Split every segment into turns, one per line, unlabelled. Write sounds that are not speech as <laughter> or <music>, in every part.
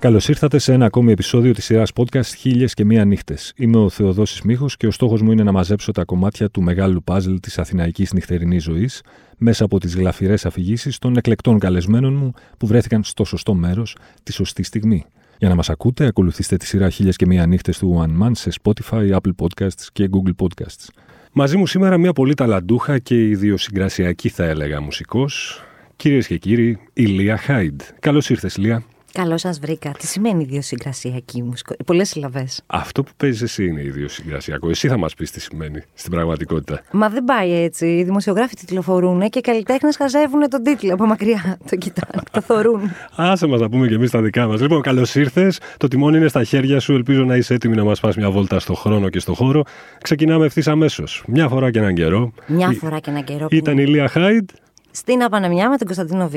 Καλώς ήρθατε σε ένα ακόμη επεισόδιο της σειράς podcast Χίλιες και Μία Νύχτες. Είμαι ο Θεοδόσης Μίχο και ο στόχος μου είναι να μαζέψω τα κομμάτια του μεγάλου παζλ της αθηναϊκής νυχτερινής ζωής μέσα από τις γλαφυρές αφηγήσεις των εκλεκτών καλεσμένων μου που βρέθηκαν στο σωστό μέρος τη σωστή στιγμή. Για να μας ακούτε, ακολουθήστε τη σειρά Χίλιες και Μία Νύχτες του One Man σε Spotify, Apple Podcasts και Google Podcasts. Μαζί μου σήμερα μια πολύ ταλαντούχα και ιδιοσυγκρασιακή θα έλεγα μουσικός, κυρίες και κύριοι, η Λία Χάιντ. Καλώς ήρθες Λία.
Καλώ σας βρήκα. Τι σημαίνει ιδιοσυγκρασιακή μου, Πολλές συλλαβές.
Αυτό που παίζεις εσύ είναι ιδιοσυγκρασιακό. Εσύ θα μας πεις τι σημαίνει στην πραγματικότητα.
Μα δεν πάει έτσι. Οι δημοσιογράφοι τιτλοφορούν και οι καλλιτέχνες χαζεύουν τον τίτλο από μακριά. <laughs> Το κοιτάνε, το θορούν.
Άσε μας να πούμε και εμείς τα δικά μας. Λοιπόν, καλώς ήρθες. Το τιμόνι είναι στα χέρια σου. Ελπίζω να είσαι έτοιμη να μας πας μια βόλτα στο χρόνο και στο χώρο. Ξεκινάμε ευθύς αμέσως. Μια φορά και έναν καιρό.
Μια φορά και έναν καιρό.
Ήταν η Λία Χάιντ.
Στην Απανεμιά με τον Κωνσταντίνο Β.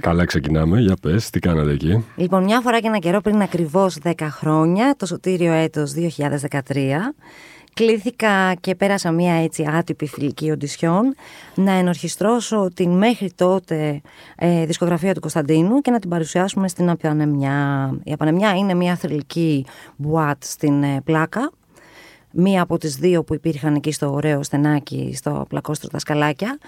Καλά, ξεκινάμε. Για πες, τι κάνατε εκεί;
Λοιπόν, μια φορά και ένα καιρό πριν ακριβώς 10 χρόνια, το σωτήριο έτος 2013, κλήθηκα και πέρασα μια έτσι άτυπη φιλική οντισιόν να ενορχιστρώσω την μέχρι τότε ε, δισκογραφία του Κωνσταντίνου και να την παρουσιάσουμε στην Απανεμιά. Η Απανεμιά είναι μια θρηλυκή μπουάτ στην ε, Πλάκα, μία από τις δύο που υπήρχαν εκεί στο ωραίο στενάκι στο πλακόστρο τα σκαλάκια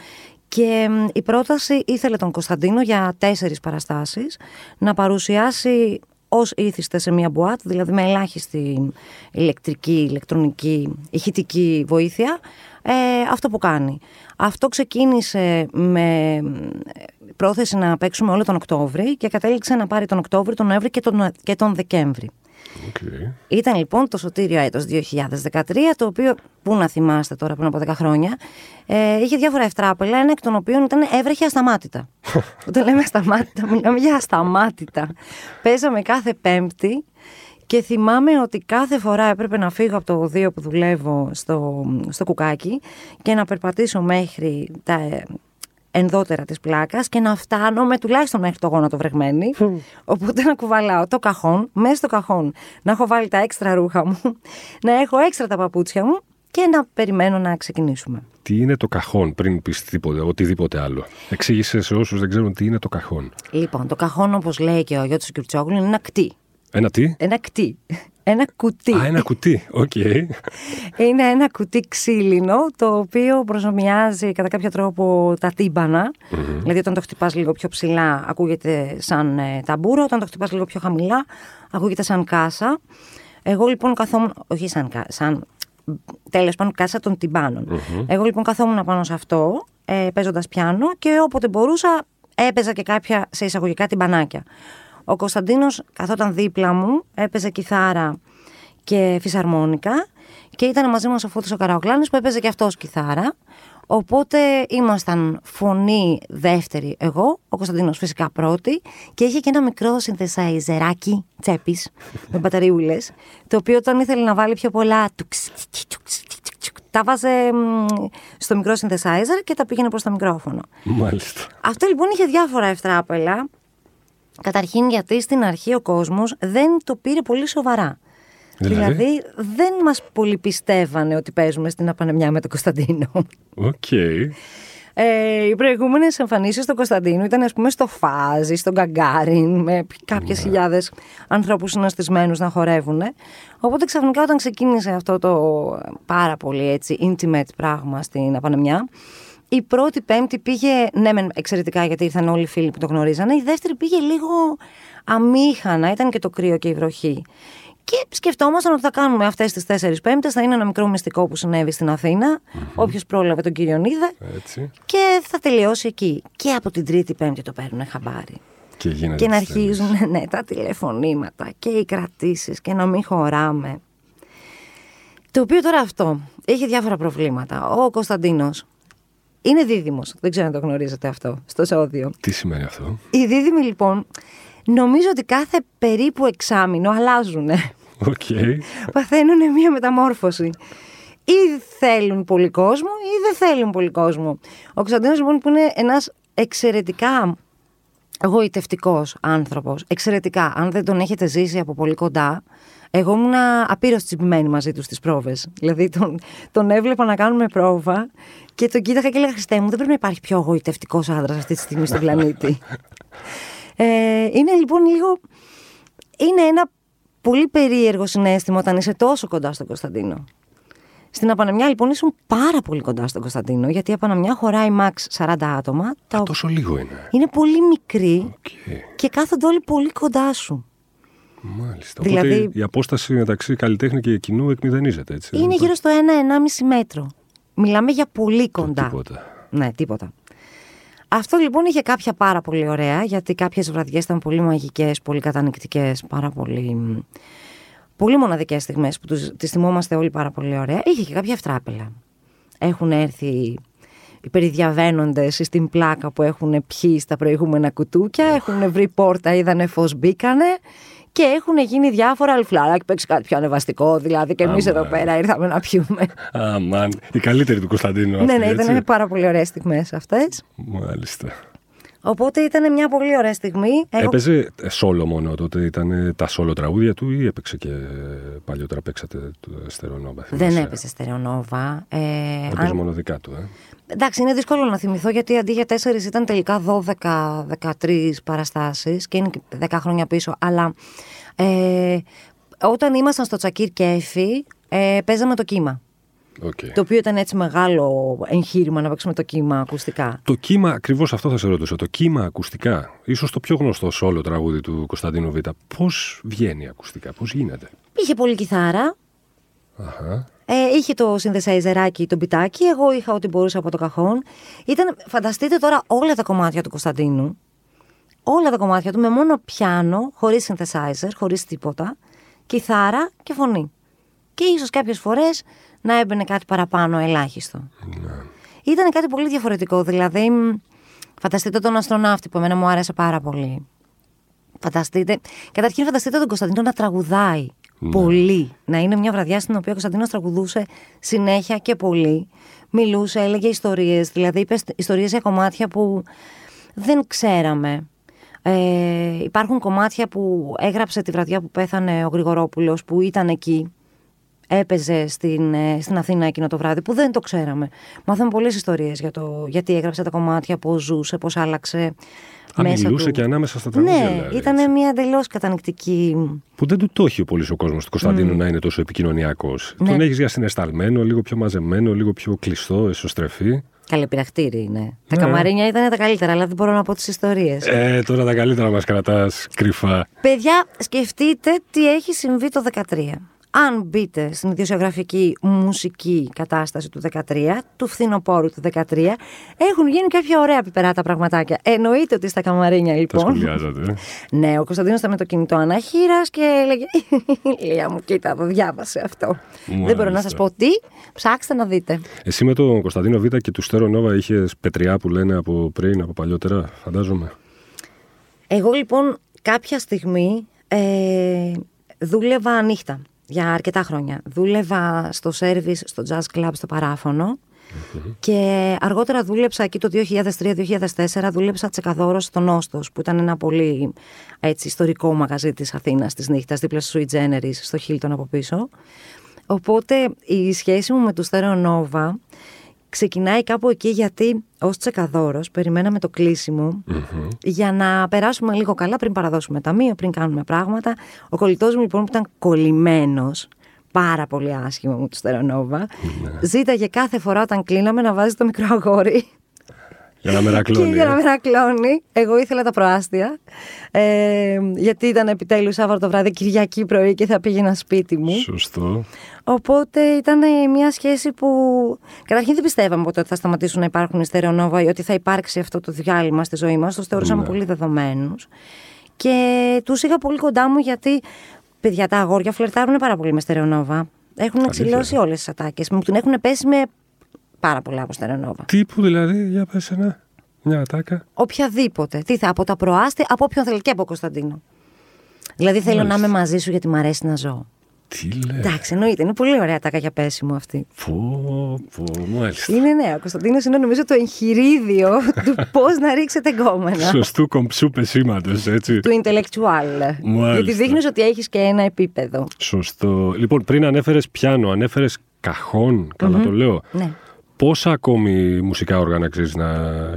και η πρόταση ήθελε τον Κωνσταντίνο για τέσσερις παραστάσεις να παρουσιάσει ως ήθιστες σε μια μπουάτ, δηλαδή με ελάχιστη ηλεκτρική, ηλεκτρονική, ηχητική βοήθεια, ε, αυτό που κάνει. Αυτό ξεκίνησε με πρόθεση να παίξουμε όλο τον Οκτώβρη και κατέληξε να πάρει τον Οκτώβρη, τον Νοέμβρη και τον, και τον Δεκέμβρη. Okay. Ήταν λοιπόν το σωτήριο έτος 2013, το οποίο, πού να θυμάστε τώρα πριν από 10 χρόνια, ε, είχε διάφορα ευτράπελα, ένα εκ των οποίων ήταν έβρεχε ασταμάτητα. <laughs> Όταν λέμε ασταμάτητα, μιλάμε για ασταμάτητα. Παίζαμε κάθε Πέμπτη και θυμάμαι ότι κάθε φορά έπρεπε να φύγω από το οδείο που δουλεύω στο, στο κουκάκι και να περπατήσω μέχρι τα ενδότερα της πλάκας και να φτάνω με τουλάχιστον μέχρι το γόνατο βρεγμένη. Οπότε να κουβαλάω το καχόν, μέσα στο καχόν να έχω βάλει τα έξτρα ρούχα μου, <laughs> να έχω έξτρα τα παπούτσια μου και να περιμένω να ξεκινήσουμε.
Τι είναι το καχόν πριν πεις τίποτε, οτιδήποτε άλλο. Εξήγησέ σε όσους δεν ξέρουν τι είναι το καχόν.
Λοιπόν, το καχόν, όπως λέει και ο Γιώργος Κυρτσόγλου, είναι ένα κτί.
Ένα τι;
Ένα κτί. Ένα κουτί.
Α, ένα κουτί, οκ. Okay.
Είναι ένα κουτί ξύλινο, το οποίο προσομοιάζει κατά κάποιο τρόπο τα τύμπανα. Mm-hmm. Δηλαδή, όταν το χτυπάς λίγο πιο ψηλά, ακούγεται σαν ε, ταμπούρο. Όταν το χτυπάς λίγο πιο χαμηλά, ακούγεται σαν κάσα. Εγώ λοιπόν καθόμουν, όχι σαν, σαν τέλος πάντων κάσα των τυμπάνων. Mm-hmm. Εγώ λοιπόν καθόμουν πάνω σε αυτό, ε, παίζοντας πιάνο και όποτε μπορούσα έπαιζα και κάποια σε εισαγωγικά τυμπανάκια. Ο Κωνσταντίνος καθόταν δίπλα μου, έπαιζε κιθάρα και φυσαρμόνικα και ήταν μαζί μας ο Φώτης ο Καραοκλάνης που έπαιζε και αυτός κιθάρα. Οπότε ήμασταν φωνή δεύτερη εγώ, ο Κωνσταντίνος φυσικά πρώτη και είχε και ένα μικρό συνθεσαϊζεράκι τσέπης <laughs> με μπαταριούλες το οποίο όταν ήθελε να βάλει πιο πολλά τα βάζε στο μικρό synthesizer και τα πήγαινε προς το μικρόφωνο.
Μάλιστα.
Αυτό λοιπόν είχε διάφορα ευτράπελα Καταρχήν γιατί στην αρχή ο κόσμος δεν το πήρε πολύ σοβαρά. Δηλαδή, δηλαδή δεν μας πολύ πιστεύανε ότι παίζουμε στην Απανεμιά με τον Κωνσταντίνο.
Οκ. Okay.
Ε, οι προηγούμενες εμφανίσεις του Κωνσταντίνου ήταν, ας πούμε, στο Fuzz, στο Gagarin, με κάποιες yeah. Ναι. χιλιάδες ανθρώπους συνωστισμένους να χορεύουν. Οπότε ξαφνικά, όταν ξεκίνησε αυτό το πάρα πολύ έτσι intimate πράγμα στην Απανεμιά, η πρώτη Πέμπτη πήγε, ναι, μεν εξαιρετικά γιατί ήρθαν όλοι οι φίλοι που το γνωρίζανε. Η δεύτερη πήγε λίγο αμήχανα, ήταν και το κρύο και η βροχή. Και σκεφτόμασταν ότι θα κάνουμε αυτές τις τέσσερις Πέμπτες. Θα είναι ένα μικρό μυστικό που συνέβη στην Αθήνα. Mm-hmm. Όποιος πρόλαβε τον Κύριο είδε.
Έτσι.
Και θα τελειώσει εκεί. Και από την τρίτη Πέμπτη το παίρνουν χαμπάρι.
Και,
και να αρχίζουν ναι, τα τηλεφωνήματα και οι κρατήσεις και να μην χωράμε. Το οποίο τώρα αυτό έχει διάφορα προβλήματα. Ο Κωνσταντίνος είναι δίδυμος. Δεν ξέρω αν το γνωρίζετε αυτό στο ζώδιο.
Τι σημαίνει αυτό;
Οι δίδυμοι λοιπόν νομίζω ότι κάθε περίπου εξάμηνο αλλάζουν.
Okay.
Παθαίνουν μία μεταμόρφωση. Ή θέλουν πολύ κόσμο ή δεν θέλουν πολύ κόσμο. Ο Κωνσταντίνος λοιπόν που είναι ένας εξαιρετικά γοητευτικός άνθρωπος. Εξαιρετικά. Αν δεν τον έχετε ζήσει από πολύ κοντά, εγώ ήμουν απείρως τσιμπημένη μαζί τους στις πρόβες. Δηλαδή τον, τον έβλεπα να κάνουμε πρόβα και τον κοίταγα και έλεγα Χριστέ μου, δεν πρέπει να υπάρχει πιο εγωιτευτικό άντρας αυτή τη στιγμή στον πλανήτη. Ε, είναι λοιπόν λίγο είναι ένα πολύ περίεργο συνέστημα όταν είσαι τόσο κοντά στον Κωνσταντίνο. Στην Απαναμιά λοιπόν ήσουν πάρα πολύ κοντά στον Κωνσταντίνο, γιατί η Απαναμιά χωράει max 40 άτομα.
Τα... τόσο λίγο είναι.
Είναι πολύ μικρή και κάθονται όλοι πολύ κοντά σου.
Μάλιστα. Δηλαδή, Οπότε η απόσταση μεταξύ καλλιτέχνη και κοινού εκμηδενίζεται, έτσι.
Είναι γύρω στο 1-1,5 μέτρο. Μιλάμε για πολύ κοντά.
τίποτα.
Ναι, τίποτα. Αυτό λοιπόν είχε κάποια πάρα πολύ ωραία, γιατί κάποιες βραδιές ήταν πολύ μαγικές, πολύ κατανοητικέ, πάρα πολύ. Πολύ μοναδικές στιγμές που τις θυμόμαστε όλοι πάρα πολύ ωραία. Είχε και κάποια ευτράπελα. Έχουν έρθει οι περιδιαβαίνοντες στην πλάκα που έχουν πιει στα προηγούμενα κουτούκια, έχουν βρει πόρτα, είδανε φως μπήκανε και έχουν γίνει διάφορα αλφλαράκι, παίξει κάτι πιο ανεβαστικό. Δηλαδή και εμείς εδώ πέρα ήρθαμε να πιούμε.
Αμάν. Η καλύτερη του Κωνσταντίνου.
Ναι, ναι, ήταν πάρα πολύ ωραίες στιγμές αυτές.
Μάλιστα.
Οπότε ήταν μια πολύ ωραία στιγμή.
Έπαιζε σόλο μόνο τότε, ήταν τα σόλο τραγούδια του ή έπαιξε και παλιότερα παίξατε το Στερεονόβα.
Δεν έπαιζε Στερεονόβα.
Ε, έπαιζε μόνο δικά του, ε.
Εντάξει, είναι δύσκολο να θυμηθώ γιατί αντί για τέσσερις ήταν τελικά 12-13 παραστάσεις και είναι 10 χρόνια πίσω. Αλλά ε, όταν ήμασταν στο Τσακίρ Κέφι, ε, παίζαμε το κύμα.
Okay.
Το οποίο ήταν έτσι μεγάλο εγχείρημα να παίξουμε το κύμα ακουστικά.
Το κύμα, ακριβώς αυτό θα σε ρωτήσω. Το κύμα ακουστικά, ίσως το πιο γνωστό σόλο τραγούδι του Κωνσταντίνου Β. Πώς βγαίνει ακουστικά, πώς γίνεται;
Είχε πολύ κιθάρα.
Αχα.
Ε, είχε το συνδεσαϊζεράκι, το μπιτάκι. Εγώ είχα ό,τι μπορούσα από το καχόν. Ήταν, φανταστείτε τώρα όλα τα κομμάτια του Κωνσταντίνου. Όλα τα κομμάτια του με μόνο πιάνο, χωρίς synthesizer, χωρίς τίποτα. Κιθάρα και φωνή. Και ίσως κάποιες φορές να έμπαινε κάτι παραπάνω, ελάχιστο.
Ναι.
Ήταν κάτι πολύ διαφορετικό. Δηλαδή, φανταστείτε τον αστροναύτη που εμένα μου άρεσε πάρα πολύ. Φανταστείτε, καταρχήν φανταστείτε τον Κωνσταντίνο να τραγουδάει ναι. πολύ. Να είναι μια βραδιά στην οποία ο Κωνσταντίνος τραγουδούσε συνέχεια και πολύ. Μιλούσε, έλεγε ιστορίες. Δηλαδή, είπες ιστορίες για κομμάτια που δεν ξέραμε. Ε, υπάρχουν κομμάτια που έγραψε τη βραδιά που πέθανε ο Γρηγορόπουλος που ήταν εκεί έπαιζε στην, ε, στην Αθήνα εκείνο το βράδυ που δεν το ξέραμε. Μάθαμε πολλές ιστορίες για το γιατί έγραψε τα κομμάτια, πώς ζούσε, πώς άλλαξε
Α, μέσα μιλούσε του. και ανάμεσα στα τραγούδια.
Ναι, δηλαδή, ήταν μια εντελώς κατανοητική.
Που δεν του το έχει ο πολύς ο κόσμος του Κωνσταντίνου mm. να είναι τόσο επικοινωνιακός. Ναι. Τον έχεις για συναισθαλμένο, λίγο πιο μαζεμένο, λίγο πιο κλειστό, εσωστρεφή.
Καλή πειραχτήρι είναι. Ναι. Τα καμαρίνια ήταν τα καλύτερα, αλλά δεν μπορώ να πω τις ιστορίες.
Ε, τώρα τα καλύτερα μας κρατάς κρυφά.
Παιδιά, σκεφτείτε τι έχει συμβεί το 2013 αν μπείτε στην ιδιοσιογραφική μουσική κατάσταση του 13, του φθινοπόρου του 13, έχουν γίνει κάποια ωραία πιπεράτα πραγματάκια. Εννοείται ότι στα καμαρίνια λοιπόν.
Τα σχολιάζατε.
ναι, ο Κωνσταντίνος ήταν με το κινητό αναχείρας και έλεγε. <laughs> Λία μου, κοίτα, το διάβασε αυτό. Δεν μπορώ να σας πω τι. Ψάξτε να δείτε.
Εσύ με τον Κωνσταντίνο Β και του Στέρο Νόβα είχες πετριά που λένε από πριν, από παλιότερα, φαντάζομαι.
Εγώ λοιπόν κάποια στιγμή ε, δούλευα νύχτα για αρκετά χρόνια. Δούλευα στο σέρβις, στο jazz club, στο παραφωνο και αργότερα δούλεψα εκεί το 2003-2004, δούλεψα τσεκαδόρος στο Νόστος που ήταν ένα πολύ έτσι, ιστορικό μαγαζί της Αθήνας της νύχτας, δίπλα στο Sui Generis, στο Hilton από πίσω. Οπότε η σχέση μου με το Stereo Nova ξεκινάει κάπου εκεί γιατί ως τσεκαδόρος περιμέναμε το κλείσιμο για να περάσουμε λίγο καλά πριν παραδώσουμε ταμείο, πριν κάνουμε πράγματα. Ο κολλητός μου λοιπόν που ήταν κολλημένος πάρα πολύ άσχημο μου του Στερονόβα. Mm-hmm. Ζήταγε κάθε φορά όταν κλείναμε να βάζει το μικρό αγόρι
για να μερακλώνει.
για να μερακλώνει. Εγώ ήθελα τα προάστια. Ε, γιατί ήταν επιτέλους Σάββατο το βράδυ, Κυριακή πρωί και θα πήγαινα σπίτι μου.
Σωστό.
Οπότε ήταν μια σχέση που. Καταρχήν δεν πιστεύαμε ποτέ ότι θα σταματήσουν να υπάρχουν στερεονόβα ή ότι θα υπάρξει αυτό το διάλειμμα στη ζωή μας. Το θεωρούσαμε ναι. πολύ δεδομένους. Και τους είχα πολύ κοντά μου γιατί παιδιά τα αγόρια φλερτάρουν πάρα πολύ με στερεονόβα. Έχουν εξηλώσει όλες τις ατάκες. Μου την έχουν πέσει με πάρα πολλά από στερεονόβα.
Τύπου δηλαδή, για πες ένα, μια ατάκα.
Οποιαδήποτε. Τι θα, από τα προάστη, από όποιον θέλει και από Κωνσταντίνο. Δηλαδή θέλω να είμαι μαζί σου γιατί μου αρέσει να ζω.
Τι λέει.
Εντάξει, εννοείται. Είναι πολύ ωραία τάκα για πέσιμο αυτή.
Πω, πω, μάλιστα.
Είναι νέα. Ο Κωνσταντίνος είναι νομίζω το εγχειρίδιο <laughs> του πώς να ρίξετε γκόμενα.
Σωστού κομψού πεσήματος, έτσι.
Του intellectual. Γιατί δείχνεις ότι έχεις και ένα επίπεδο.
Σωστό. Λοιπόν, πριν ανέφερες πιάνο, ανέφερες καχόν, καλά το λέω.
Ναι.
Πόσα ακόμη μουσικά όργανα ξέρεις να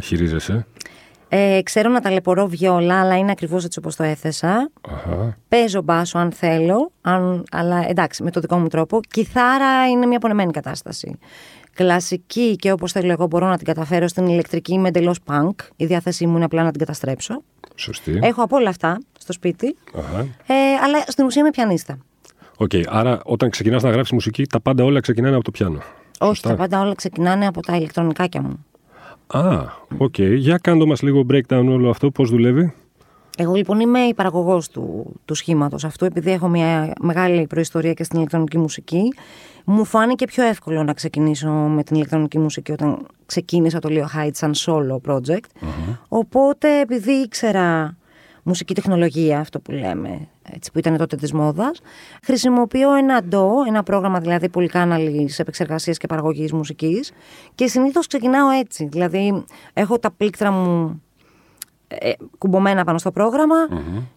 χειρίζεσαι;
Ε, ξέρω να ταλαιπωρώ βιόλα, αλλά είναι ακριβώς έτσι όπως το έθεσα.
Αχα.
Παίζω μπάσο αν θέλω, αν, αλλά εντάξει, με το δικό μου τρόπο. Κιθάρα είναι μια πονεμένη κατάσταση. Κλασική και όπως θέλω εγώ μπορώ να την καταφέρω στην ηλεκτρική με εντελώς punk. Η διάθεσή μου είναι απλά να την καταστρέψω.
Σωστή.
Έχω από όλα αυτά στο σπίτι.
Αχα.
Ε, αλλά στην ουσία είμαι πιανίστα.
Οκ, άρα όταν ξεκινάς να γράψεις μουσική, τα πάντα όλα ξεκινάνε από το πιάνο.
Όχι,
Σωστά.
τα πάντα όλα ξεκινάνε από τα ηλεκτρονικάκια μου.
Α, οκ. Για κάντο μας λίγο breakdown όλο αυτό, πώς δουλεύει;
Εγώ λοιπόν είμαι η παραγωγός του, του σχήματος αυτού, επειδή έχω μια μεγάλη προϊστορία και στην ηλεκτρονική μουσική. Μου φάνηκε πιο εύκολο να ξεκινήσω με την ηλεκτρονική μουσική όταν ξεκίνησα το Lia Hide σαν solo project. Οπότε επειδή ήξερα μουσική τεχνολογία, αυτό που λέμε, έτσι, που ήταν τότε της μόδας, χρησιμοποιώ ένα DAW, ένα πρόγραμμα δηλαδή πολυκάναλης επεξεργασίας και παραγωγής μουσικής και συνήθως ξεκινάω έτσι. Δηλαδή έχω τα πλήκτρα μου ε, κουμπωμένα πάνω στο προγραμμα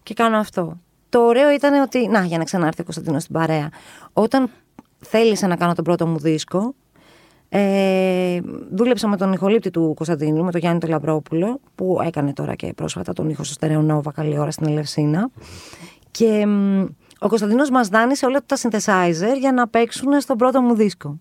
και κάνω αυτό. Το ωραίο ήταν ότι, να, για να ξανάρθει ο Κωνσταντίνος στην παρέα. Όταν θέλησα να κάνω τον πρώτο μου δίσκο, ε, δούλεψα με τον ηχολήπτη του Κωνσταντίνου, με τον Γιάννη τον Λαμπρόπουλο, που έκανε τώρα και πρόσφατα τον ήχο στο Στερεονόβα καλή ώρα στην Ελευσίνα. Και μ, ο Κωνσταντίνος μας δάνεισε όλα τα synthesizer για να παίξουν στον πρώτο μου δίσκο.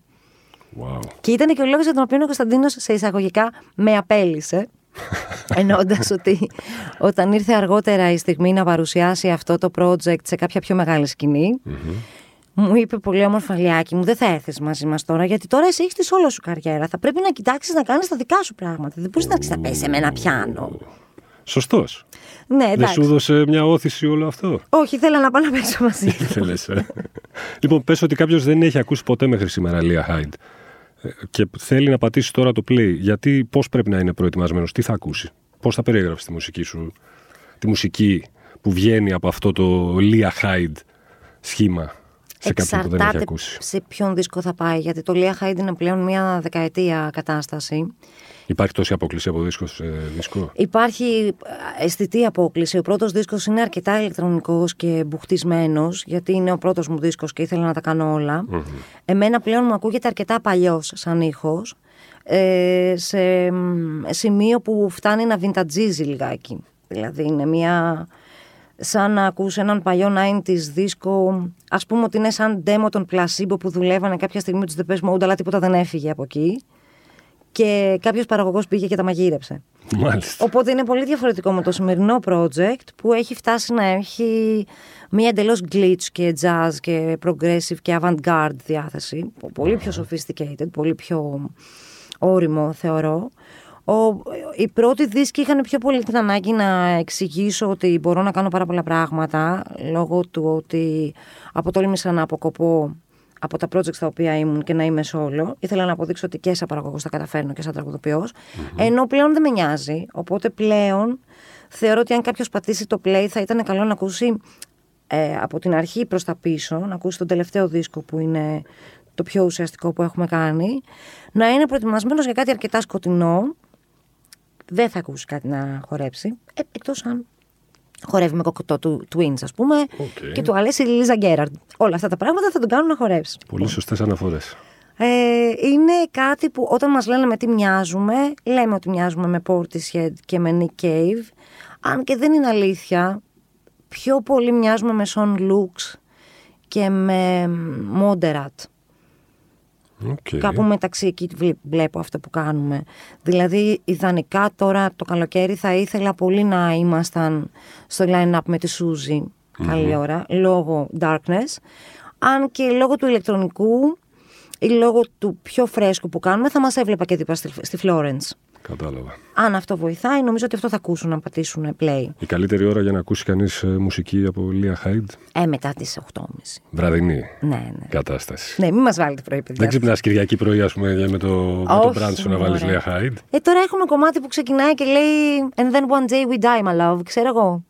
Wow.
Και ήταν και ο λόγος για τον οποίο ο Κωνσταντίνος σε εισαγωγικά με απέλησε. <laughs> Εννοώντας ότι όταν ήρθε αργότερα η στιγμή να παρουσιάσει αυτό το project σε κάποια πιο μεγάλη σκηνή, μου είπε πολύ όμορφα Λιάκη μου, δεν θα έρθεις μαζί μας τώρα, γιατί τώρα εσύ έχεις τη όλο σου καριέρα. Θα πρέπει να κοιτάξεις να κάνεις τα δικά σου πράγματα. Δεν μπορείς να αρχίσεις να παίζει με ένα πιάνο.
Σωστός.
Ναι,
Δεν
εντάξει.
σου έδωσε μια όθηση όλο αυτό;
Όχι, ήθελα να πάω να παίξω μαζί. <laughs>
Ήθελες, ε. λοιπόν, πες ότι κάποιος δεν έχει ακούσει ποτέ μέχρι σήμερα Λία Hyde ε, και θέλει να πατήσει τώρα το play. Γιατί, πώς πρέπει να είναι προετοιμασμένος, τι θα ακούσει, πώς θα περιέγραψει τη μουσική σου, τη μουσική που βγαίνει από αυτό το Λία Hyde σχήμα; Σε κάποιον που δεν έχει
Εξαρτάται
ακούσει.
σε ποιον δίσκο θα πάει, γιατί το Lia Hyde είναι πλέον μια δεκαετία κατάσταση.
Υπάρχει τόση αποκλήση από δίσκο σε δίσκο;
Υπάρχει ε, αισθητή απόκληση. Ο πρώτος δίσκος είναι αρκετά ηλεκτρονικός και μπουχτισμένος, γιατί είναι ο πρώτος μου δίσκος και ήθελα να τα κάνω όλα. Εμένα πλέον μου ακούγεται αρκετά παλιός σαν ήχος, ε, σε μ, σημείο που φτάνει να βιντατζίζει λιγάκι. Δηλαδή είναι μια... Σαν να ακούς έναν παλιό 90s δίσκο, ας πούμε ότι είναι σαν demo των Placebo που δουλεύανε κάποια στιγμή τους Depeche Mode, αλλά τίποτα δεν έφυγε από εκεί. Και κάποιος παραγωγός πήγε και τα μαγείρεψε.
Μάλιστα.
Οπότε είναι πολύ διαφορετικό με το σημερινό project που έχει φτάσει να έχει μία εντελώς glitch και jazz και progressive και avant-garde διάθεση. Πολύ πιο sophisticated, πολύ πιο όριμο θεωρώ. Ο, οι πρώτοι δίσκοι είχαν πιο πολύ την ανάγκη να εξηγήσω ότι μπορώ να κάνω πάρα πολλά πράγματα λόγω του ότι αποτόλμησα να αποκοπώ από τα projects στα οποία ήμουν και να είμαι solo. Ήθελα να αποδείξω ότι και σαν παραγωγός τα καταφέρνω και σαν τραγουδοποιός. Ενώ πλέον δεν με νοιάζει. Οπότε πλέον θεωρώ ότι αν κάποιος πατήσει το play θα ήταν καλό να ακούσει ε, από την αρχή προς τα πίσω, να ακούσει τον τελευταίο δίσκο που είναι το πιο ουσιαστικό που έχουμε κάνει, να είναι προετοιμασμένος για κάτι αρκετά σκοτεινό, δεν θα ακούσει κάτι να χορέψει, ε, εκτός αν χορεύει με Cocteau Twins, ας πούμε,
Οκ.
και του αρέσει η Lisa Gerrard. Όλα αυτά τα πράγματα θα τον κάνουν να χορέψει.
Πολύ σωστές αναφορές.
Ε, είναι κάτι που όταν μας λένε με τι μοιάζουμε, λέμε ότι μοιάζουμε με Portishead και με Nick Cave. Αν και δεν είναι αλήθεια, πιο πολύ μοιάζουμε με Son Lux και με Moderat.
Οκ.
Κάπου μεταξύ εκεί βλέ- βλέπω αυτό που κάνουμε. Δηλαδή, ιδανικά τώρα το καλοκαίρι θα ήθελα πολύ να ήμασταν στο line-up με τη Siouxsie. Καλή ώρα, λόγω darkness. Αν και λόγω του ηλεκτρονικού ή λόγω του πιο φρέσκου που κάνουμε, θα μας έβλεπα και δίπλα στη, στη Florence.
Κατάλαβα.
Αν αυτό βοηθάει, νομίζω ότι αυτό θα ακούσουν να πατήσουν play.
Η καλύτερη ώρα για να ακούσει κανείς ε, μουσική από Lia Hide,
Ε, μετά τις 8.30.
βραδινή
Ναι, ναι.
κατάσταση.
Ναι, μην μας βάλετε πρωί, παιδιά.
Δεν ξυπνάς Κυριακή πρωί, ας πούμε, με το, με το
Όχι,
brand σου να βάλεις
μωρέ.
Λία Hyde.
Ε, τώρα έχουμε κομμάτι που ξεκινάει και λέει And then one day we die, my love. Ξέρω εγώ.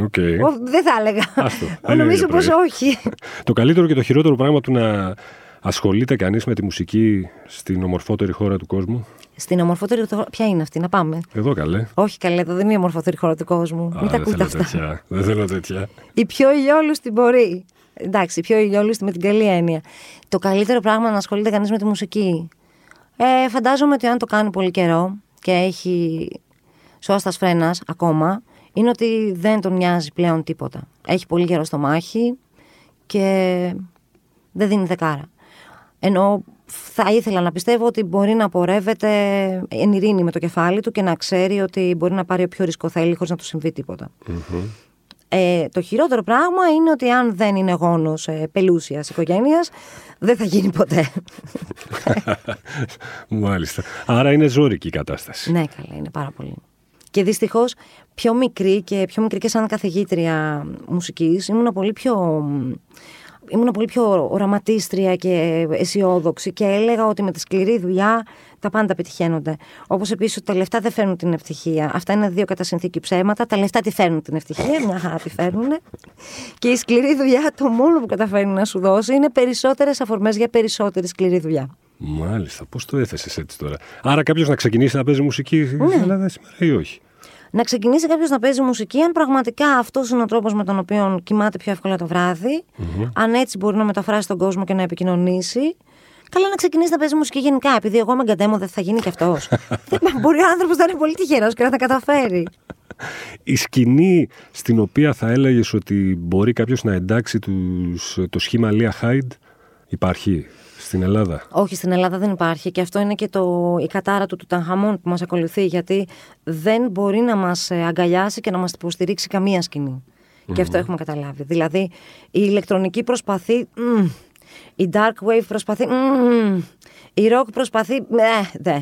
Οκ.
Ω, δεν θα έλεγα.
Άστο, <laughs> δεν είναι
Νομίζω
για πρωί.
πως όχι. <laughs>
Το καλύτερο και το χειρότερο πράγμα του να ασχολείται κανείς με τη μουσική στην ομορφότερη χώρα του κόσμου;
Στην ομορφότερη. χώρα- Ποια είναι αυτή, να πάμε.
Εδώ καλέ.
Όχι καλέ, εδώ δεν είναι η ομορφότερη χώρα του κόσμου.
Α,
Μην τα
δεν
ακούτε
θέλω
αυτά.
τέτοια. Δεν θέλω τέτοια.
Η πιο ηλιόλουστη μπορεί. Εντάξει, η πιο ηλιόλουστη με την καλή έννοια. Το καλύτερο πράγμα να ασχολείται κανείς με τη μουσική. Ε, φαντάζομαι ότι αν το κάνει πολύ καιρό και έχει σε Άστας Φρένας ακόμα είναι ότι δεν τον νοιάζει πλέον τίποτα. Έχει πολύ γερό στο μάχη και δεν δίνει δεκάρα. Ενώ θα ήθελα να πιστεύω ότι μπορεί να πορεύεται εν ειρήνη με το κεφάλι του και να ξέρει ότι μπορεί να πάρει όποιο ρίσκο θέλει χωρίς να του συμβεί Ε, το χειρότερο πράγμα είναι ότι αν δεν είναι γόνος ε, πελούσιας οικογένειας δεν θα γίνει ποτέ. <laughs>
Μάλιστα. Άρα είναι ζώρικη η κατάσταση.
ναι, καλά, είναι πάρα πολύ. Και δυστυχώς πιο μικρή και πιο μικρή και σαν καθηγήτρια μουσικής ήμουν πολύ πιο ήμουν πολύ πιο οραματίστρια και αισιόδοξη και έλεγα ότι με τη σκληρή δουλειά τα πάντα πετυχαίνονται. Όπως επίσης ότι τα λεφτά δεν φέρνουν την ευτυχία. Αυτά είναι δύο κατά συνθήκη ψέματα. Τα λεφτά τη φέρνουν την ευτυχία, μια χαρά τη φέρνουν. Και η σκληρή δουλειά το μόνο που καταφέρνει να σου δώσει είναι περισσότερες αφορμές για περισσότερη σκληρή δουλειά.
Μάλιστα, πώς το έθεσες έτσι τώρα; Άρα κάποιος να ξεκινήσει να παίζει μουσική στην ναι. Ελλάδα σήμερα ή όχι;
Να ξεκινήσει κάποιος να παίζει μουσική, αν πραγματικά αυτός είναι ο τρόπος με τον οποίο κοιμάται πιο εύκολα το βράδυ, αν έτσι μπορεί να μεταφράσει τον κόσμο και να επικοινωνήσει. Καλά να ξεκινήσει να παίζει μουσική γενικά, επειδή εγώ με καντέμο δεν θα γίνει και αυτός. <laughs> μπορεί ο άνθρωπος να είναι πολύ τυχερός και να τα καταφέρει.
Η σκηνή στην οποία θα έλεγες ότι μπορεί κάποιος να εντάξει τους, το σχήμα Λία Χάιντ υπάρχει; Στην Ελλάδα.
Όχι, στην Ελλάδα δεν υπάρχει και αυτό είναι και το, η κατάρα του Τουταγχαμών που μας ακολουθεί γιατί δεν μπορεί να μας ε, αγκαλιάσει και να μας υποστηρίξει καμία Και αυτό έχουμε καταλάβει. Δηλαδή η ηλεκτρονική προσπαθεί, η dark wave προσπαθεί, η rock προσπαθεί, ε, δε,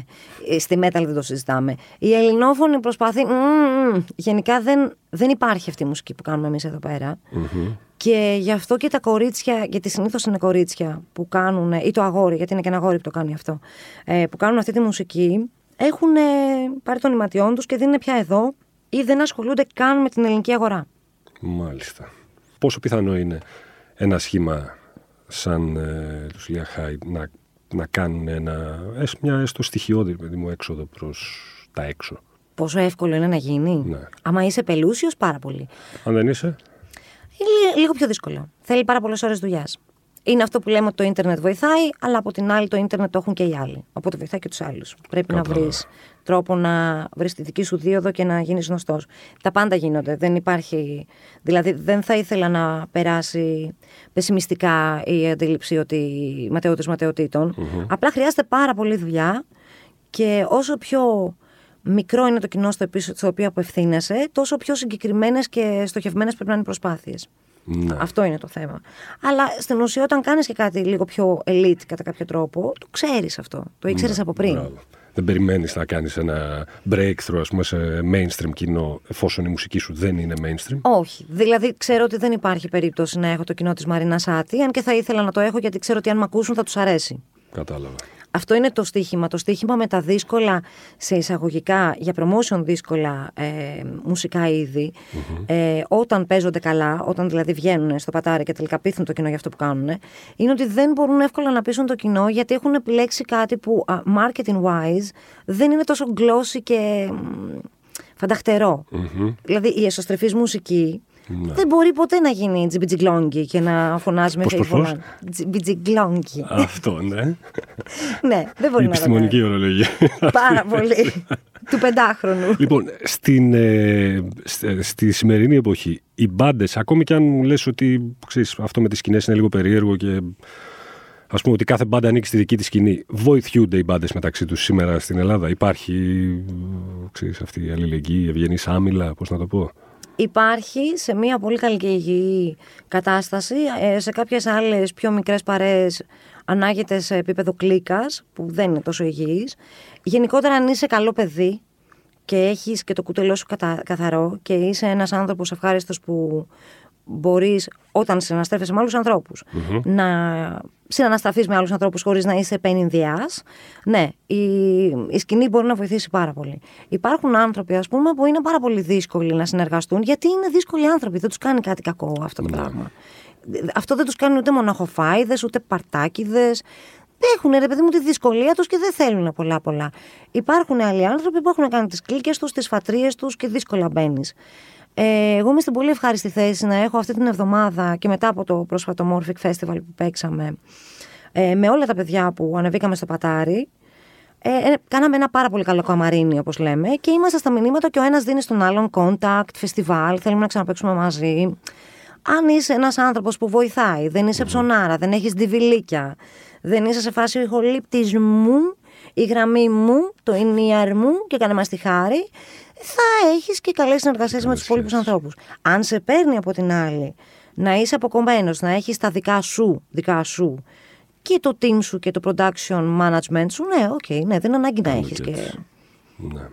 στη metal δεν το συζητάμε. Η ελληνόφωνη προσπαθεί, γενικά δεν, δεν υπάρχει αυτή η μουσική που κάνουμε εμείς εδώ και γι' αυτό και τα κορίτσια, γιατί συνήθως είναι κορίτσια που κάνουν, ή το αγόρι, γιατί είναι και ένα αγόρι που το κάνει αυτό, ε, που κάνουν αυτή τη μουσική, έχουν ε, πάρει των ιματιών τους και δεν είναι πια εδώ ή δεν ασχολούνται καν με την ελληνική αγορά.
Μάλιστα. Πόσο πιθανό είναι ένα σχήμα σαν ε, τους να, να κάνουν ένα, μια έστω στοιχειώδη μου έξοδο προς τα έξω;
Πόσο εύκολο είναι να γίνει;
Ναι.
Άμα είσαι πελούσιος, πάρα πολύ.
Αν δεν είσαι;
Είναι λίγο πιο δύσκολο. Θέλει πάρα πολλές ώρες δουλειάς. Είναι αυτό που λέμε ότι το ίντερνετ βοηθάει, αλλά από την άλλη το ίντερνετ το έχουν και οι άλλοι. Οπότε βοηθάει και τους άλλους. Πρέπει να βρεις τρόπο να βρεις τη δική σου δίωδο και να γίνεις γνωστός. Τα πάντα γίνονται. Δεν υπάρχει. Δηλαδή, δεν θα ήθελα να περάσει πεσημιστικά η αντίληψη ότι ματαιότητε Απλά χρειάζεται πάρα πολύ δουλειά και όσο πιο μικρό είναι το κοινό στο, στο οποίο απευθύνεσαι, τόσο πιο συγκεκριμένες και στοχευμένες πρέπει να είναι οι προσπάθειες.
Ναι.
Αυτό είναι το θέμα. Αλλά στην ουσία, όταν κάνεις και κάτι λίγο πιο elite κατά κάποιο τρόπο, το ξέρεις αυτό. Το ήξερες ναι, από πριν.
Δεν περιμένεις να κάνεις ένα breakthrough, ας πούμε, σε mainstream κοινό, εφόσον η μουσική σου δεν είναι mainstream;
Όχι. Δηλαδή, ξέρω ότι δεν υπάρχει περίπτωση να έχω το κοινό της Μαρίνα Σάτι, αν και θα ήθελα να το έχω γιατί ξέρω ότι αν με ακούσουν θα τους αρέσει.
Κατάλαβα.
Αυτό είναι το στίχημα. Το στίχημα με τα δύσκολα, σε εισαγωγικά, για promotion δύσκολα ε, μουσικά ε, όταν παίζονται καλά, όταν δηλαδή βγαίνουν στο πατάρι και τελικά πείθουν το κοινό για αυτό που κάνουν, είναι ότι δεν μπορούν εύκολα να πείσουν το κοινό γιατί έχουν επιλέξει κάτι που marketing wise δεν είναι τόσο glossy και φανταχτερό. Δηλαδή η εσωστρεφής μουσική ναι. Δεν μπορεί ποτέ να γίνει τζιμπιτζιγκλόγκι και να φωνάζει με φέιβολα. Τζιμπιτζιγκλόγκι.
Αυτό, ναι. <laughs>
ναι, δεν μπορεί
Η να επιστημονική ορολογία.
Πάρα πολύ. <laughs> του πεντάχρονου.
Λοιπόν, στην, ε, στη σημερινή εποχή, οι μπάντες, ακόμη και αν μου λες ότι ξέρεις, αυτό με τις σκηνές είναι λίγο περίεργο και ας πούμε ότι κάθε μπάντα ανήκει στη δική της σκηνή. Βοηθιούνται οι μπάντες μεταξύ τους σήμερα στην Ελλάδα; Υπάρχει ξέρεις, αυτή η αλληλεγγύη, η ευγενής άμυλα, πώς να το πω;
Υπάρχει σε μια πολύ καλή και υγιή κατάσταση. Ε, σε κάποιες άλλες πιο μικρές παρέες ανάγεται σε επίπεδο κλίκας, που δεν είναι τόσο υγιής. Γενικότερα αν είσαι καλό παιδί και έχεις και το κουτελό σου καθαρό και είσαι ένας άνθρωπος ευχάριστος που μπορείς όταν συναναστρέφεσαι με άλλους να συναναστραφείς με άλλους ανθρώπους χωρίς να είσαι πενινδιάς ναι, η, η σκηνή μπορεί να βοηθήσει πάρα πολύ. Υπάρχουν άνθρωποι ας πούμε που είναι πάρα πολύ δύσκολοι να συνεργαστούν γιατί είναι δύσκολοι άνθρωποι, δεν τους κάνει κάτι κακό αυτό το ναι. πράγμα. Αυτό δεν τους κάνει ούτε μοναχοφάιδες, ούτε παρτάκιδες, έχουν ρε παιδί μου τη δυσκολία τους και δεν θέλουν πολλά πολλά. Υπάρχουν άλλοι άνθρωποι που έχουν κάνει τις κλίκες τους, τις φατρίες τους και δύσκολα μπαίνεις. Ε, εγώ είμαι στην πολύ ευχάριστη θέση να έχω αυτή την εβδομάδα και μετά από το πρόσφατο Morphic Festival που παίξαμε ε, με όλα τα παιδιά που ανεβήκαμε στο Πατάρι Ε, ε, κάναμε ένα πάρα πολύ καλό καμαρίνι, όπως λέμε, και είμαστε στα μηνύματα και ο ένας δίνει στον άλλον contact, φεστιβάλ, θέλουμε να ξαναπέξουμε μαζί. Αν είσαι ένας άνθρωπος που βοηθάει, δεν είσαι ψωνάρα, δεν έχεις διβιλίκια, δεν είσαι σε φάση ηχολήπτισμού, η γραμμή μου, το ενιαρ μου και κάνε μας τη χάρη, θα έχεις και καλές συνεργασίες με τους υπόλοιπους ανθρώπους. Αν σε παίρνει από την άλλη να είσαι αποκομμένος, να έχεις τα δικά σου, δικά σου και το team σου και το production management σου, ναι, οκ, okay, ναι, δεν είναι ανάγκη να έχεις. Και...
Ναι.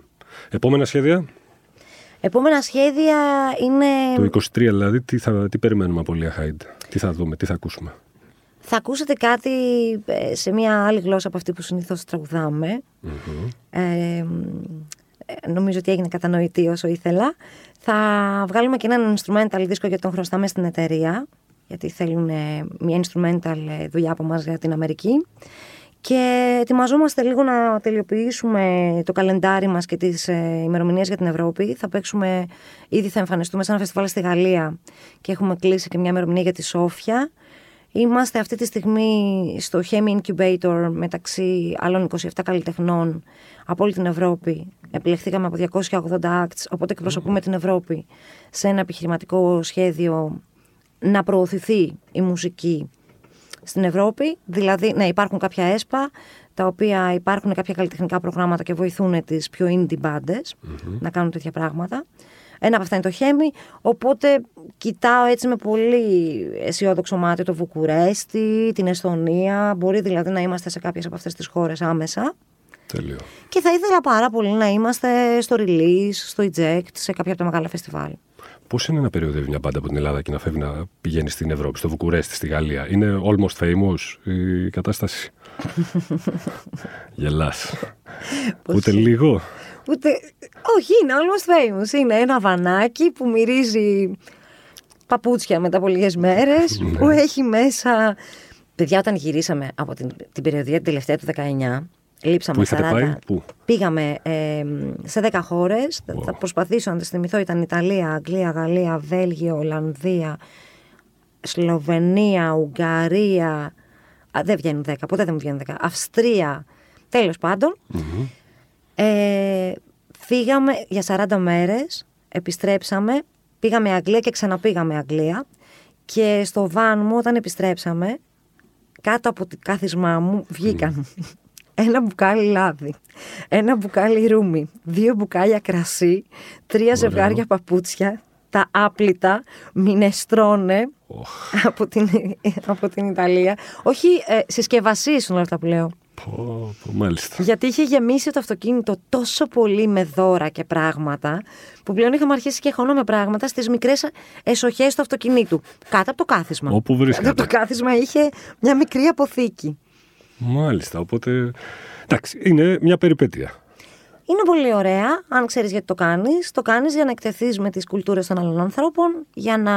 Επόμενα σχέδια;
Επόμενα σχέδια είναι.
Το 23 δηλαδή, τι, θα, τι περιμένουμε από Lia Hide, τι θα δούμε, τι θα ακούσουμε;
Θα ακούσετε κάτι ε, σε μια άλλη γλώσσα από αυτή που συνήθως τραγουδάμε. Mm-hmm. Ε, νομίζω ότι έγινε κατανοητή όσο ήθελα. Θα βγάλουμε και έναν instrumental δίσκο γιατί τον χρωστάμε στην εταιρεία, γιατί θέλουν μια instrumental ε, δουλειά από μας για την Αμερική. Και ετοιμαζόμαστε λίγο να τελειοποιήσουμε το καλεντάρι μας και τις ε, ημερομηνίες για την Ευρώπη. Θα παίξουμε, ήδη θα εμφανιστούμε σε ένα φεστιβάλ στη Γαλλία και έχουμε κλείσει και μια ημερομηνία για τη Σόφια. Είμαστε αυτή τη στιγμή στο Hemi Incubator μεταξύ άλλων 27 καλλιτεχνών από όλη την Ευρώπη. Επιλεχθήκαμε από 280 acts, οπότε εκπροσωπούμε την Ευρώπη σε ένα επιχειρηματικό σχέδιο να προωθηθεί η μουσική στην Ευρώπη. Δηλαδή, ναι, υπάρχουν κάποια έσπα, τα οποία υπάρχουν κάποια καλλιτεχνικά προγράμματα και βοηθούν τις πιο indie μπαντες να κάνουν τέτοια πράγματα. Ένα από αυτά είναι το Χέμι. Οπότε κοιτάω έτσι με πολύ αισιόδοξο μάτι το Βουκουρέστι, την Εσθονία. Μπορεί δηλαδή να είμαστε σε κάποιες από αυτές τις χώρες άμεσα.
Τέλειο.
Και θα ήθελα πάρα πολύ να είμαστε στο release, στο eject, σε κάποια από τα μεγάλα φεστιβάλ.
Πώς είναι να περιοδεύει μια μπάντα από την Ελλάδα και να φεύγει να πηγαίνει στην Ευρώπη, στο Βουκουρέστι, στη Γαλλία; Είναι almost famous η κατάσταση; <laughs> Γελάς. Ούτε λίγο.
Ούτε... Όχι, είναι almost famous. Είναι ένα βανάκι που μυρίζει παπούτσια μετά από λίγες μέρες, ναι. που έχει μέσα. Παιδιά, όταν γυρίσαμε από την, την περιοδία την τελευταία του 19, Λείψαμε
Πού 40. Πάει, πού;
Πήγαμε ε, σε 10 χώρες. Θα προσπαθήσω να τις θυμηθώ. Ήταν Ιταλία, Αγγλία, Γαλλία, Βέλγιο, Ολλανδία, Σλοβενία, Ουγγαρία. Α, δεν βγαίνουν 10, ποτέ δεν μου βγαίνουν 10. Αυστρία. Τέλος Ε, φύγαμε για 40 μέρες. Επιστρέψαμε. Πήγαμε Αγγλία και ξαναπήγαμε Αγγλία. Και στο βάν μου, όταν επιστρέψαμε, κάτω από το κάθισμά μου βγήκαν <laughs> ένα μπουκάλι λάδι, ένα μπουκάλι ρούμι, δύο μπουκάλια κρασί, τρία ζευγάρια παπούτσια, τα άπλυτα, μινεστρώνε από, την, από την Ιταλία. Όχι, ε, συσκευασίες όλα αυτά που λέω.
Πω, πω, μάλιστα.
Γιατί είχε γεμίσει το αυτοκίνητο τόσο πολύ με δώρα και πράγματα, που πλέον είχαμε αρχίσει και με πράγματα στις μικρές εσοχές του αυτοκινήτου. Κάτω από το κάθισμα.
Όπου βρίσκεται.
Κάτω από το κάθισμα είχε μια μικρή αποθήκη.
Μάλιστα, οπότε. Εντάξει, είναι μια περιπέτεια.
Είναι πολύ ωραία, αν ξέρεις γιατί το κάνεις. Το κάνεις για να εκτεθείς με τις κουλτούρες των άλλων ανθρώπων, για να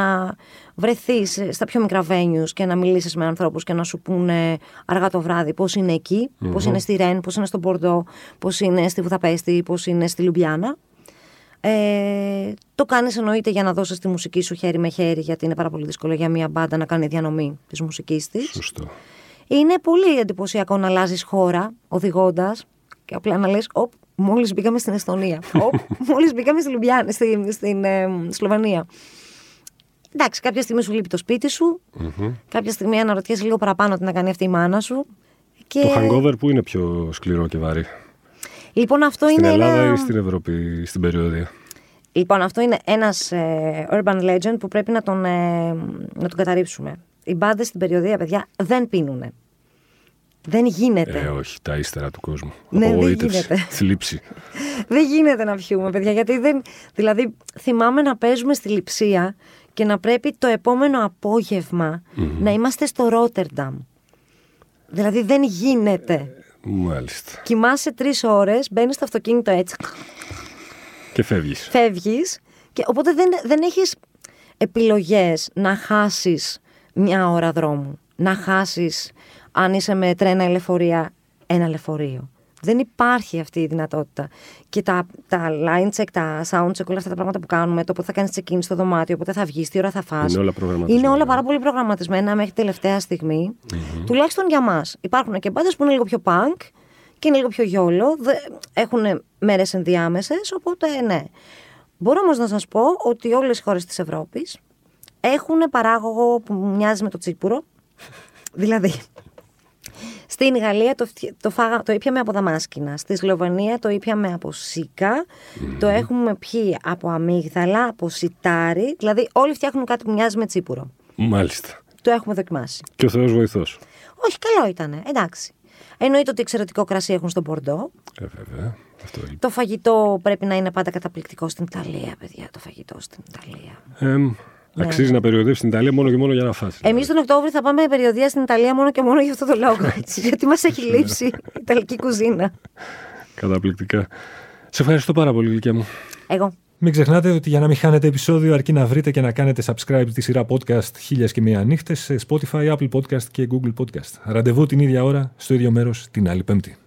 βρεθείς στα πιο μικρά venues και να μιλήσεις με ανθρώπους και να σου πούνε αργά το βράδυ πώς είναι εκεί, mm-hmm. πώς είναι στη Ρεν, πώς είναι στο Μπορντό, πώς είναι στη Βουδαπέστη, πώς είναι στη Λουμπιάνα. Ε, το κάνεις εννοείται για να δώσεις τη μουσική σου χέρι με χέρι, γιατί είναι πάρα πολύ δύσκολο για μια μπάντα να κάνει διανομή της μουσικής της.
Σωστό.
Είναι πολύ εντυπωσιακό να αλλάζεις χώρα οδηγώντας και απλά να λες: Οπ, μόλις μπήκαμε στην Εστονία. Οπ, μόλις μπήκαμε στη Λουμπιάνη, στην, στην ε, Σλοβενία. Εντάξει, κάποια στιγμή σου λείπει το σπίτι σου. Mm-hmm. Κάποια στιγμή αναρωτιέσαι λίγο παραπάνω τι να κάνει αυτή η μάνα σου.
Και... Το hangover που είναι πιο σκληρό και βαρύ;
Λοιπόν, αυτό
στην
είναι.
Στην Ελλάδα ή στην Ευρώπη, στην περιοδία;
Λοιπόν, αυτό είναι ένας ε, urban legend που πρέπει να τον, ε, να τον καταρρύψουμε οι μπάντες στην περιοδία, παιδιά, δεν πίνουν. Δεν γίνεται.
Ε, όχι, τα ύστερα του κόσμου.
Ναι, δεν γίνεται. <laughs>
Θλίψη.
δεν γίνεται να πιούμε, παιδιά, γιατί δεν. Δηλαδή, θυμάμαι να παίζουμε στη λειψία και να πρέπει το επόμενο να είμαστε στο Ρότερνταμ. Δηλαδή, δεν γίνεται. Ε,
μάλιστα.
Κοιμάσαι τρεις ώρες, μπαίνεις στο αυτοκίνητο έτσι.
Και φεύγεις.
Φεύγεις. Και οπότε δεν, δεν έχεις επιλογές να χάσεις μια ώρα δρόμου. Να χάσεις, αν είσαι με τρένα ή λεωφορεία, ένα λεωφορείο. Δεν υπάρχει αυτή η δυνατότητα. Και τα, τα line check, τα sound check, όλα αυτά τα πράγματα που κάνουμε, το πότε θα κάνεις check-in στο δωμάτιο, πότε θα βγεις, τι ώρα θα φας.
Είναι όλα προγραμματισμένα.
Είναι όλα πάρα πολύ προγραμματισμένα μέχρι τελευταία στιγμή. Mm-hmm. Τουλάχιστον για μας. Υπάρχουν και μπάντες που είναι λίγο πιο punk και είναι λίγο πιο γιόλο. Έχουν μέρες ενδιάμεσες, οπότε ναι. Μπορώ όμως να σας πω ότι όλες οι χώρες της Ευρώπης έχουν παράγωγο που μοιάζει με το τσίπουρο. <laughs> δηλαδή, στην Γαλλία το, το, φάγα, το ήπιαμε από δαμάσκηνα. Στη Σλοβανία το ήπιαμε από σίκα. Το έχουμε πιει από αμύγδαλα, από σιτάρι. Δηλαδή, όλοι φτιάχνουν κάτι που μοιάζει με τσίπουρο.
Μάλιστα.
Το έχουμε δοκιμάσει.
Και ο Θεός βοηθός.
Όχι, καλό ήταν. Εντάξει. Εννοείται ότι εξαιρετικό κρασί έχουν στον Πορντό.
Ε, βέβαια. Αυτό
το φαγητό πρέπει να είναι πάντα καταπληκτικό στην Ιταλία, παιδιά. Το φαγητό στην Ιταλία.
Ε, ναι. Αξίζει να περιοδεύσει στην Ιταλία μόνο και μόνο για να φάσει.
Εμείς τον Οκτώβριο θα πάμε περιοδία στην Ιταλία μόνο και μόνο για αυτό το λόγο. γιατί μας έχει λείψει η Ιταλική κουζίνα.
Καταπληκτικά. Σε ευχαριστώ πάρα πολύ, Λυκιά μου.
Εγώ.
Μην ξεχνάτε ότι για να μην χάνετε επεισόδιο αρκεί να βρείτε και να κάνετε subscribe τη σειρά podcast χίλιες και μία νύχτες σε Spotify, Apple Podcast και Google Podcast. Ραντεβού την ίδια ώρα, στο ίδιο μέρος την άλλη Πέμπτη.